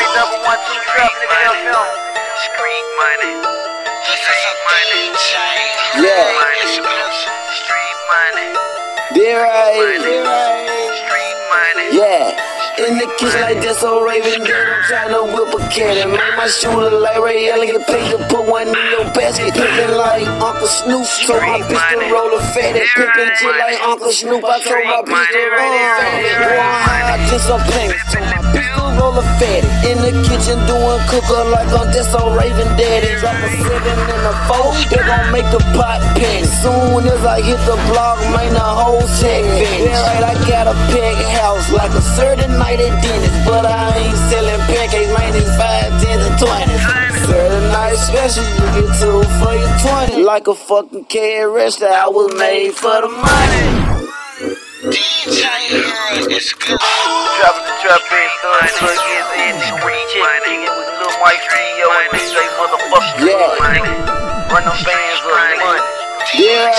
ain't number one, two trap nigga FM. Street money. Street money. Yeah. Street money. There I Street money. Yeah. In the kitchen like this, so Raven dead. I'm tryna whip a cat and make my shooter like Ray Allen. Get paid to put one in your basket. Pimpin' like Uncle Snoop. So my to roll a fatty. Pimpin' shit like Uncle Snoop. I told my to roll a. One just some payments. Told my fatty. In the kitchen doing cooker like I'm just so Raven daddy. Drop a seven and a four. They gon' make the pot pan. Soon as I hit the block, man, the whole check finish. Yeah, right, I got a peg house like a certain night at Dennis. But I ain't selling pancakes, man, it's five, tens, and twenties. Certain night special, you get two for your twenty. Like a fucking KRS, that I was made for the money. DJ Earl is good. Dropping the trap in, thug, thug is in, street chick, kicking with Lil Mike CEO and they say motherfucking Yeah. Run them bands up, money. Yeah,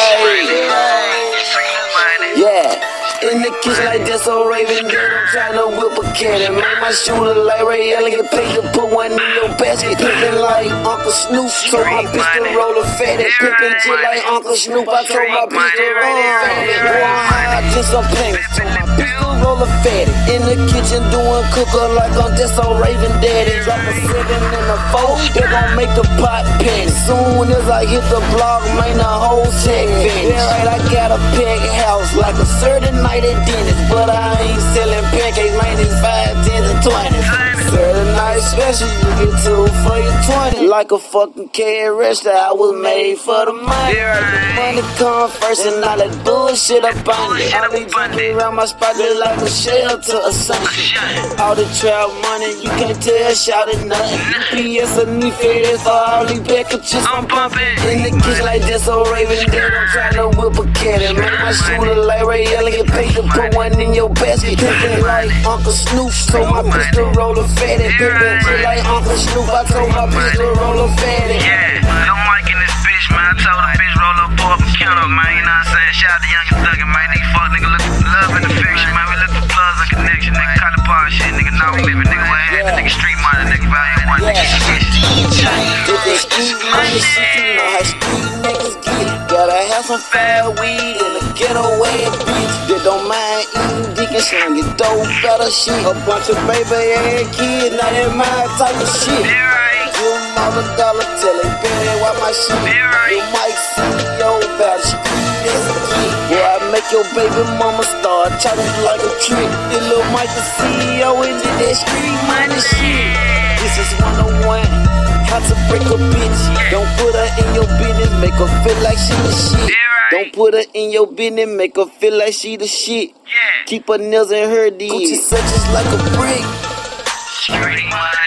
Street money. Yeah. In the kitchen like this, so Raven dead. I'm tryna whip a cat and make my shooter like Ray Allen. Get paid to put one in your basket. Pimpin' like Uncle Snoop. Told my bitch to roll a fatty. Pimpin' shit like Uncle Snoop. I told my bitch to roll a fatty. One high, just some payments. Told my bitch to roll a fatty. In the kitchen doing cooker like I'm just so Raven daddy. Drop a seven and a four. They gon' make the pot pan. Soon as I hit the block, man, the whole check finish. Yeah, right, I got a peg house like a certain night at Dennis. But I ain't selling pancakes, man, it's five, special, you get two for your twenty. Like a fucking KRS, that I was made for the money. The money come first and all that bullshit up on it. All these junkies around my spot, they like a shelter or something. All the trap money, you can't tell, shout it nothing. UPS a new fed for all these packages I'm pumping. In the kitchen like this, so Raven dead, I'm tryna whip a and make my shooter like Ray Allen. Get paid to put one in your basket. Pimpin' like Uncle Snoop, so my bitch to roll a fatty. Pimpin' like Uncle Snoop, I told my bitch to roll a fatty. Yeah, Mike in this bitch, man. I told the bitch roll up, pull up and count up, man. You know what I'm saying? Shout out to Young and Thugger, man. These fuck nigga look love and affection, man. We look for plugs and connection, nigga. Color bar shit, nigga. Now we living, nigga. What happened, nigga? Street money, nigga. Value one, nigga. DJ Get that street money shit, you know how street niggas get. Gotta have some fat weed in a getaway bitch that don't mind eating dick and slang it dope better shit. A bunch of baby ass kids, not in my type of shit. A dollar they better watch my shit. You might it. This kid. Boy, I make your baby mama start chatting like a trick. This little Mike the CEO into that street money shit. This is 101. How to break a bitch. Don't put her in your business, make her feel like she the shit. Don't put her in your business, make her feel like she the shit. Yeah. Keep her nails in her Gucci such is like a brick. Street money.